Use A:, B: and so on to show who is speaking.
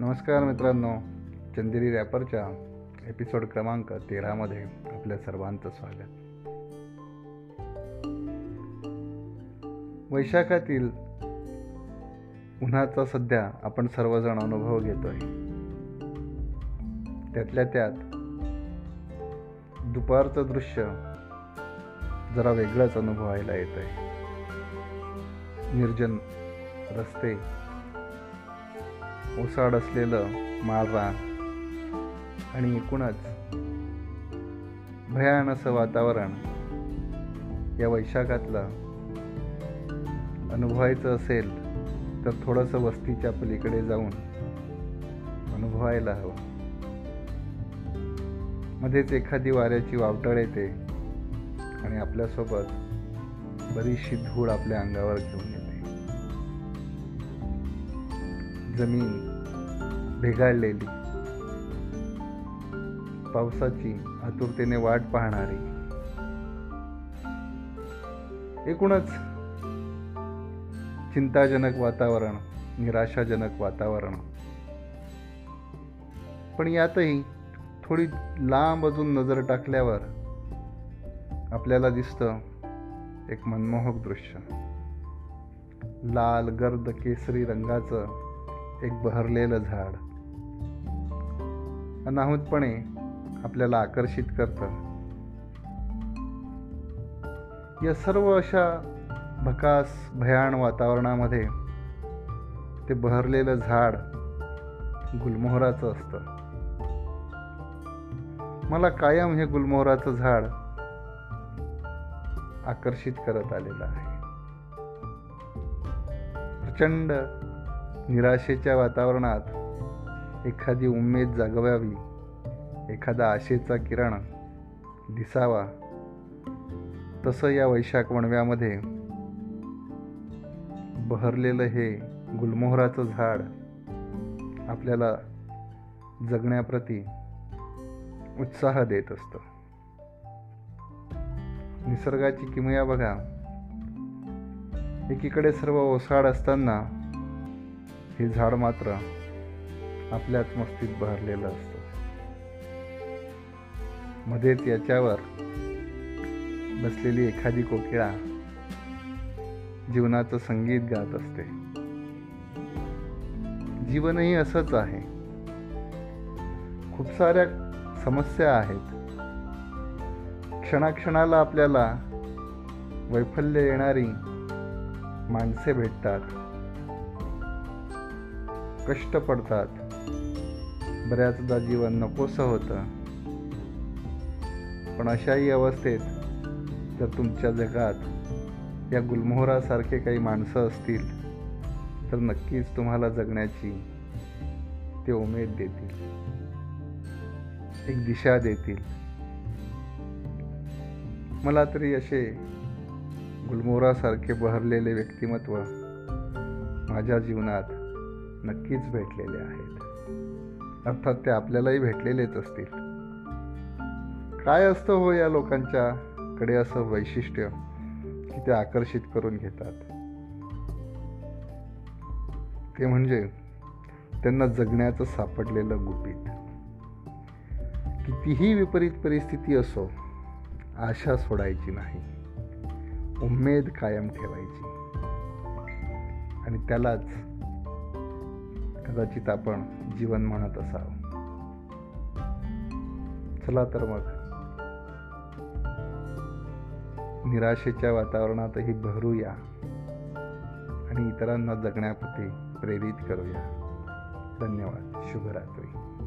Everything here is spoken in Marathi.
A: नमस्कार मित्रांनो चंदेरी रॅपरच्या एपिसोड क्रमांक तेरामध्ये आपल्या सर्वांचं स्वागत. वैशाखातील उन्हाचा सध्या आपण सर्वजण अनुभव घेतोय. त्यातल्या त्यात दुपारचं दृश्य जरा वेगळंच अनुभवायला येत आहे निर्जन रस्ते ओसाड असलेलं माळरान आणि एकूणच भयान असं वातावरण या वैशाखातलं अनुभवायचं असेल तर थोडंसं वस्तीच्या पलीकडे जाऊन अनुभवायला हवं. मध्येच एखादी वाऱ्याची वावटळ येते आणि आपल्यासोबत बरीचशी धूळ आपल्या अंगावर घेऊन येते. जमीन भेगाळलेली पावसाची आतुरतेने वाट पाहणारी. एकूणच चिंताजनक वातावरण निराशाजनक वातावरण. पण यातही थोडी लांब अजून नजर टाकल्यावर आपल्याला दिसतं एक मनमोहक दृश्य. लाल गर्द केसरी रंगाचं एक बहरलेलं झाड. अनाहूतपणे आपल्याला आकर्षित करतं. या सर्व अशा भकास भयान वातावरणामध्ये ते बहरलेलं झाड गुलमोहराचं असतं. मला कायम हे गुलमोहराचं झाड आकर्षित करत आलेलं आहे. प्रचंड निराशेच्या वातावरणात एखादी उमेद जागवावी एखादा आशेचा किरण दिसावा तसं या वैशाख वणव्यामध्ये बहरलेलं हे गुलमोहराचं झाड आपल्याला जगण्याप्रती उत्साह देत असतं. निसर्गाची किमया बघा. एकीकडे सर्व ओसाड असताना हे झाड मात्र आपल्याच मस्तीत बहरलेलं असतं. मध्येच याच्यावर बसलेली एखादी कोकिळा जीवनाचं संगीत गात असते. जीवनही असंच आहे. खूप साऱ्या समस्या आहेत. क्षणाक्षणाला आपल्याला वैफल्य येणारी माणसे भेटतात. कष्ट पडतात. बऱ्याचदा जीवन नकोसं होतं. पण अशाही अवस्थेत जर तुमच्या जगात या गुलमोहरासारखे काही माणसं असतील तर नक्कीच तुम्हाला जगण्याची ते उमेद देतील. एक दिशा देतील. मला तरी असे गुलमोहरासारखे बहरलेले व्यक्तिमत्व माझ्या जीवनात नक्कीच भेटलेले आहेत. अर्थात ते आपल्यालाही भेटलेलेच असतील. काय असतं हो या लोकांच्या कडे असं वैशिष्ट्य की ते आकर्षित करून घेतात? ते म्हणजे त्यांना जगण्याचं सापडलेलं गुपित. कितीही विपरीत परिस्थिती असो आशा सोडायची नाही. उमेद कायम ठेवायची. आणि त्यालाच कदाचित आपण जीवन म्हणत असावं. चला तर मग. निराशेच्या वातावरणातही बहरूया आणि इतरांना जगण्याप्रती प्रेरित करूया. धन्यवाद. शुभरात्री.